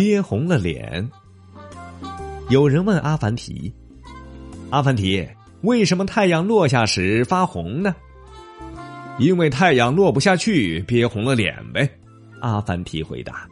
憋红了脸。有人问阿凡提阿凡提为什么太阳落下时发红呢？因为太阳落不下去憋红了脸呗。阿凡提回答